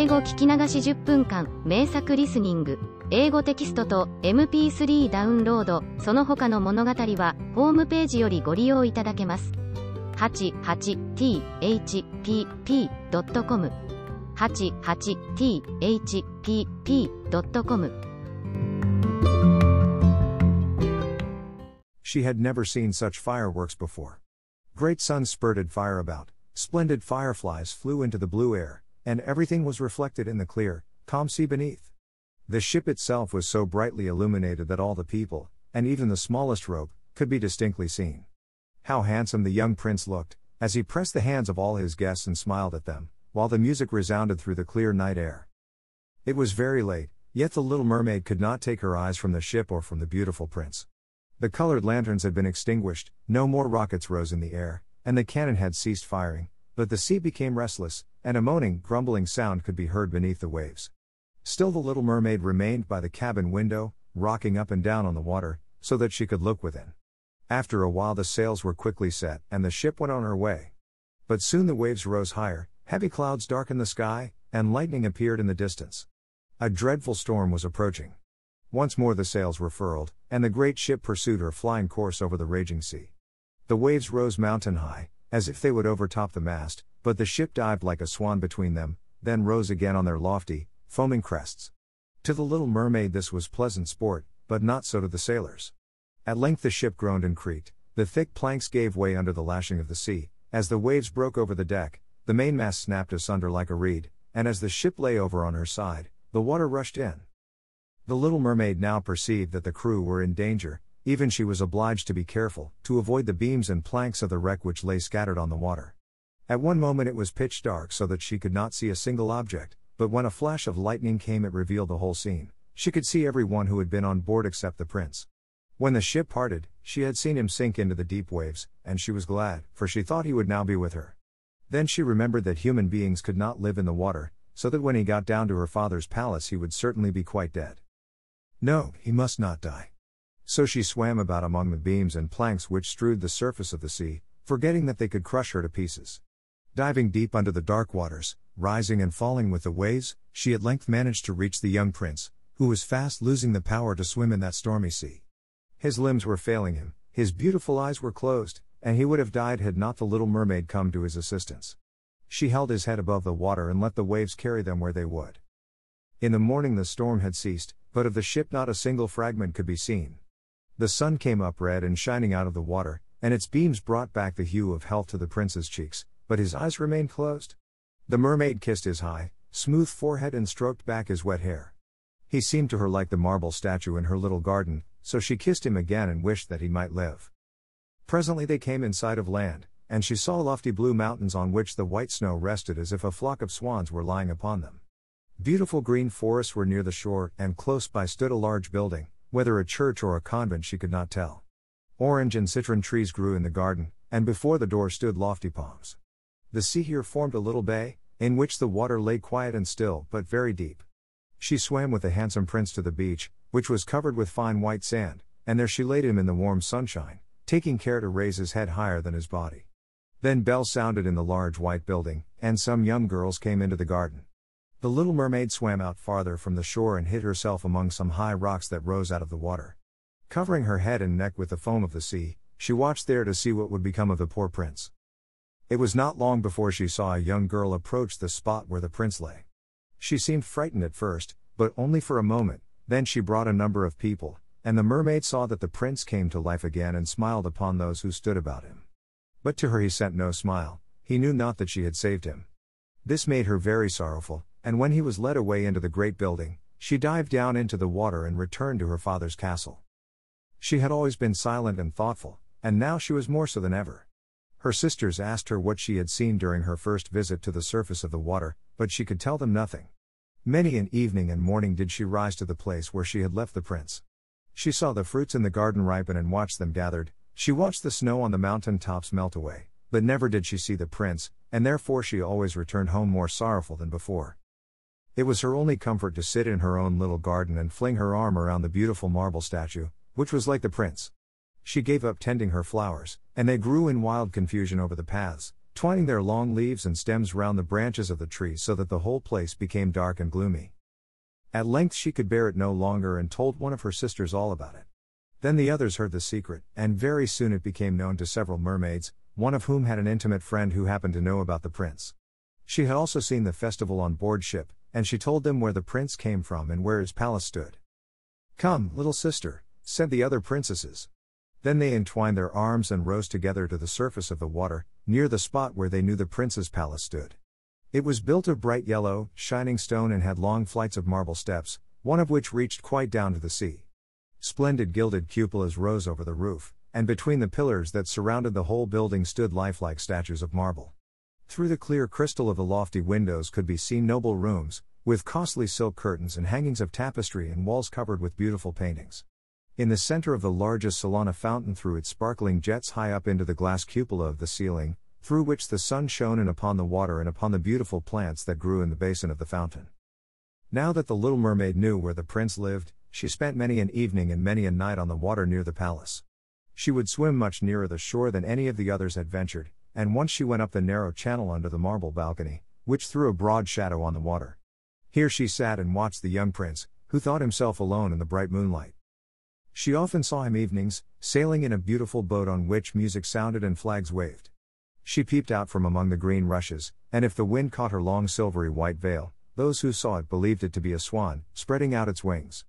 英語聞き流し10分間、名作リスニング。英語テキストと MP3 ダウンロード、その他の物語は、ホームページよりご利用いただけます。88thpp.com 88thpp.com She had never seen such fireworks before. Great suns spurted fire about, splendid fireflies flew into the blue air, and everything was reflected in the clear, calm sea beneath. The ship itself was so brightly illuminated that all the people, and even the smallest rope, could be distinctly seen. How handsome the young prince looked, as he pressed the hands of all his guests and smiled at them, while the music resounded through the clear night air. It was very late, yet the little mermaid could not take her eyes from the ship or from the beautiful prince. The colored lanterns had been extinguished, no more rockets rose in the air, and the cannon had ceased firing, but the sea became restless, and a moaning, grumbling sound could be heard beneath the waves. Still, the little mermaid remained by the cabin window, rocking up and down on the water, so that she could look within. After a while, the sails were quickly set, and the ship went on her way. But soon the waves rose higher, heavy clouds darkened the sky, and lightning appeared in the distance. A dreadful storm was approaching. Once more the sails were furled, and the great ship pursued her flying course over the raging sea. The waves rose mountain high, as if they would overtop the mast, but the ship dived like a swan between them, then rose again on their lofty, foaming crests. To the little mermaid this was pleasant sport, but not so to the sailors. At length the ship groaned and creaked, the thick planks gave way under the lashing of the sea, as the waves broke over the deck, the mainmast snapped asunder like a reed, and as the ship lay over on her side, the water rushed in. The little mermaid now perceived that the crew were in danger, even she was obliged to be careful, to avoid the beams and planks of the wreck which lay scattered on the water. At one moment it was pitch dark so that she could not see a single object, but when a flash of lightning came it revealed the whole scene. She could see every one who had been on board except the prince. When the ship parted, she had seen him sink into the deep waves, and she was glad, for she thought he would now be with her. Then she remembered that human beings could not live in the water, so that when he got down to her father's palace he would certainly be quite dead. No, he must not die. So she swam about among the beams and planks which strewed the surface of the sea, forgetting that they could crush her to pieces. Diving deep under the dark waters, rising and falling with the waves, she at length managed to reach the young prince, who was fast losing the power to swim in that stormy sea. His limbs were failing him, his beautiful eyes were closed, and he would have died had not the little mermaid come to his assistance. She held his head above the water and let the waves carry them where they would. In the morning the storm had ceased, but of the ship not a single fragment could be seen. The sun came up red and shining out of the water, and its beams brought back the hue of health to the prince's cheeks, but his eyes remained closed. The mermaid kissed his high, smooth forehead and stroked back his wet hair. He seemed to her like the marble statue in her little garden, so she kissed him again and wished that he might live. Presently they came in sight of land, and she saw lofty blue mountains on which the white snow rested as if a flock of swans were lying upon them. Beautiful green forests were near the shore, and close by stood a large building, whether a church or a convent she could not tell. Orange and citron trees grew in the garden, and before the door stood lofty palms. The sea here formed a little bay, in which the water lay quiet and still, but very deep. She swam with the handsome prince to the beach, which was covered with fine white sand, and there she laid him in the warm sunshine, taking care to raise his head higher than his body. Then bells sounded in the large white building, and some young girls came into the garden. The little mermaid swam out farther from the shore and hid herself among some high rocks that rose out of the water. Covering her head and neck with the foam of the sea, she watched there to see what would become of the poor prince. It was not long before she saw a young girl approach the spot where the prince lay. She seemed frightened at first, but only for a moment, then she brought a number of people, and the mermaid saw that the prince came to life again and smiled upon those who stood about him. But to her he sent no smile, he knew not that she had saved him. This made her very sorrowful, and when he was led away into the great building, she dived down into the water and returned to her father's castle. She had always been silent and thoughtful, and now she was more so than ever. Her sisters asked her what she had seen during her first visit to the surface of the water, but she could tell them nothing. Many an evening and morning did she rise to the place where she had left the prince. She saw the fruits in the garden ripen and watched them gathered, she watched the snow on the mountain tops melt away, but never did she see the prince, and therefore she always returned home more sorrowful than before. It was her only comfort to sit in her own little garden and fling her arm around the beautiful marble statue, which was like the prince. She gave up tending her flowers, and they grew in wild confusion over the paths, twining their long leaves and stems round the branches of the tree so that the whole place became dark and gloomy. At length she could bear it no longer and told one of her sisters all about it. Then the others heard the secret, and very soon it became known to several mermaids, one of whom had an intimate friend who happened to know about the prince. She had also seen the festival on board ship, and she told them where the prince came from and where his palace stood. Come, little sister, said the other princesses. Then they entwined their arms and rose together to the surface of the water, near the spot where they knew the prince's palace stood. It was built of bright yellow, shining stone and had long flights of marble steps, one of which reached quite down to the sea. Splendid gilded cupolas rose over the roof, and between the pillars that surrounded the whole building stood lifelike statues of marble. Through the clear crystal of the lofty windows could be seen noble rooms, with costly silk curtains and hangings of tapestry and walls covered with beautiful paintings. In the center of the largest salon, a fountain threw its sparkling jets high up into the glass cupola of the ceiling, through which the sun shone in upon the water and upon the beautiful plants that grew in the basin of the fountain. Now that the little mermaid knew where the prince lived, she spent many an evening and many a night on the water near the palace. She would swim much nearer the shore than any of the others had ventured, and once she went up the narrow channel under the marble balcony, which threw a broad shadow on the water. Here she sat and watched the young prince, who thought himself alone in the bright moonlight. She often saw him evenings, sailing in a beautiful boat on which music sounded and flags waved. She peeped out from among the green rushes, and if the wind caught her long silvery white veil, those who saw it believed it to be a swan, spreading out its wings.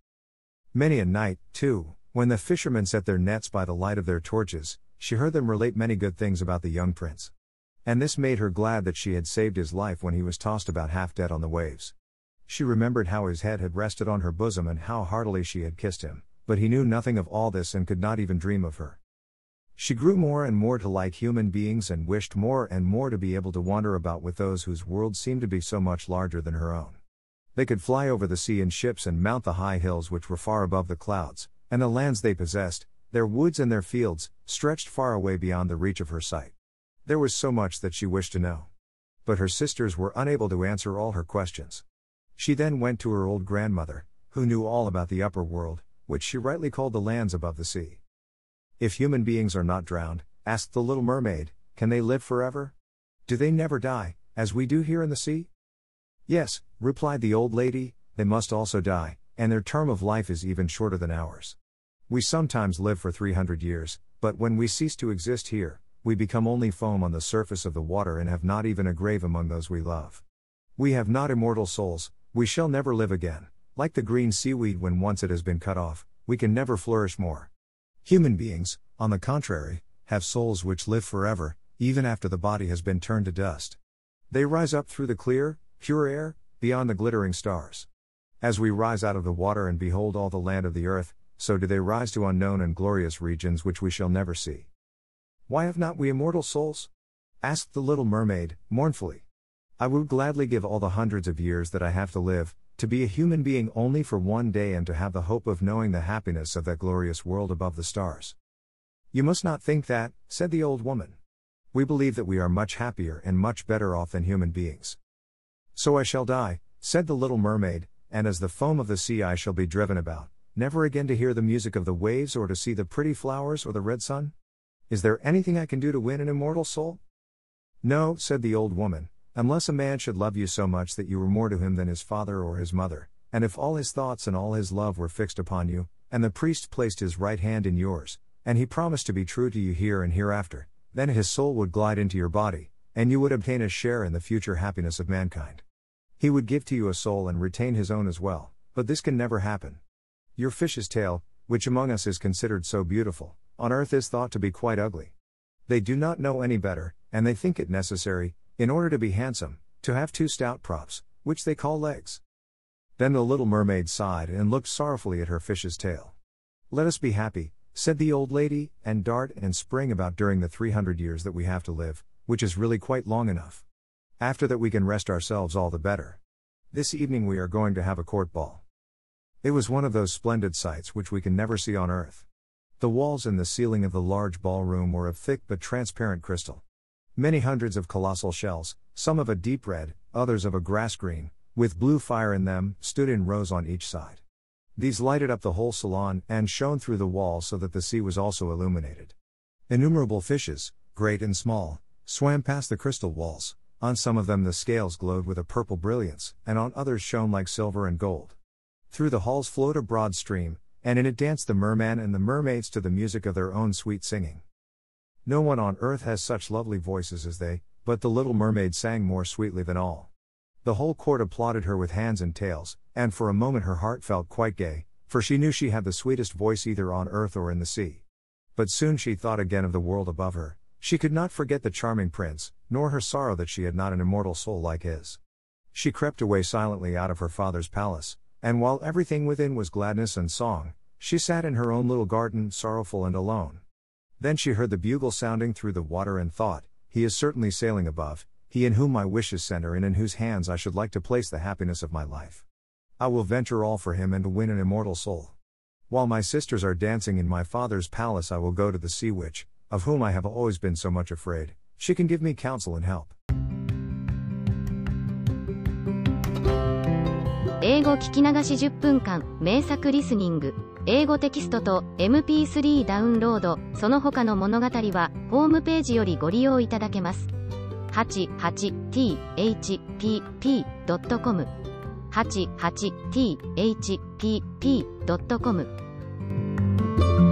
Many a night, too, when the fishermen set their nets by the light of their torches, she heard them relate many good things about the young prince. And this made her glad that she had saved his life when he was tossed about half dead on the waves. She remembered how his head had rested on her bosom and how heartily she had kissed him, but he knew nothing of all this and could not even dream of her. She grew more and more to like human beings and wished more and more to be able to wander about with those whose world seemed to be so much larger than her own. They could fly over the sea in ships and mount the high hills which were far above the clouds, and the lands they possessed, their woods and their fields, stretched far away beyond the reach of her sight. There was so much that she wished to know. But her sisters were unable to answer all her questions. She then went to her old grandmother, who knew all about the upper world, which she rightly called the lands above the sea. If human beings are not drowned, asked the little mermaid, can they live forever? Do they never die, as we do here in the sea? Yes, replied the old lady, they must also die, and their term of life is even shorter than ours. We sometimes live for 300 years, but when we cease to exist here, we become only foam on the surface of the water and have not even a grave among those we love. We have not immortal souls, we shall never live again, like the green seaweed when once it has been cut off, we can never flourish more. Human beings, on the contrary, have souls which live forever, even after the body has been turned to dust. They rise up through the clear, pure air, beyond the glittering stars. As we rise out of the water and behold all the land of the earth, so do they rise to unknown and glorious regions which we shall never see. Why have not we immortal souls? asked the little mermaid, mournfully. I would gladly give all the hundreds of years that I have to live, to be a human being only for one day and to have the hope of knowing the happiness of that glorious world above the stars. You must not think that, said the old woman. We believe that we are much happier and much better off than human beings. So I shall die, said the little mermaid, and as the foam of the sea I shall be driven about, never again to hear the music of the waves or to see the pretty flowers or the red sun? Is there anything I can do to win an immortal soul? No, said the old woman, Unless a man should love you so much that you were more to him than his father or his mother, and if all his thoughts and all his love were fixed upon you, and the priest placed his right hand in yours, and he promised to be true to you here and hereafter, then his soul would glide into your body, and you would obtain a share in the future happiness of mankind. He would give to you a soul and retain his own as well, but this can never happen. Your fish's tail, which among us is considered so beautiful, on earth is thought to be quite ugly. They do not know any better, and they think it necessary, in order to be handsome, to have two stout props, which they call legs. Then the little mermaid sighed and looked sorrowfully at her fish's tail. Let us be happy, said the old lady, and dart and spring about during the 300 years that we have to live, which is really quite long enough. After that, we can rest ourselves all the better. This evening, we are going to have a court ball. It was one of those splendid sights which we can never see on earth. The walls and the ceiling of the large ballroom were of thick but transparent crystal. Many hundreds of colossal shells, some of a deep red, others of a grass green, with blue fire in them, stood in rows on each side. These lighted up the whole salon and shone through the walls so that the sea was also illuminated. Innumerable fishes, great and small, swam past the crystal walls. On some of them the scales glowed with a purple brilliance, and on others shone like silver and gold. Through the halls flowed a broad stream, and in it danced the merman and the mermaids to the music of their own sweet singing. No one on earth has such lovely voices as they, but the little mermaid sang more sweetly than all. The whole court applauded her with hands and tails, and for a moment her heart felt quite gay, for she knew she had the sweetest voice either on earth or in the sea. But soon she thought again of the world above her, she could not forget the charming prince, nor her sorrow that she had not an immortal soul like his. She crept away silently out of her father's palace, and while everything within was gladness and song, she sat in her own little garden, sorrowful and alone. Then she heard the bugle sounding through the water and thought, He is certainly sailing above, he in whom my wishes center and in whose hands I should like to place the happiness of my life. I will venture all for him and win an immortal soul. While my sisters are dancing in my father's palace, I will go to the sea witch, of whom I have always been so much afraid. She can give me counsel and help. 英語聞き流し10分間名作リスニング。英語テキストと MP3 ダウンロードその他の物語はホームページよりご利用いただけます。88thpp.com 88thpp.com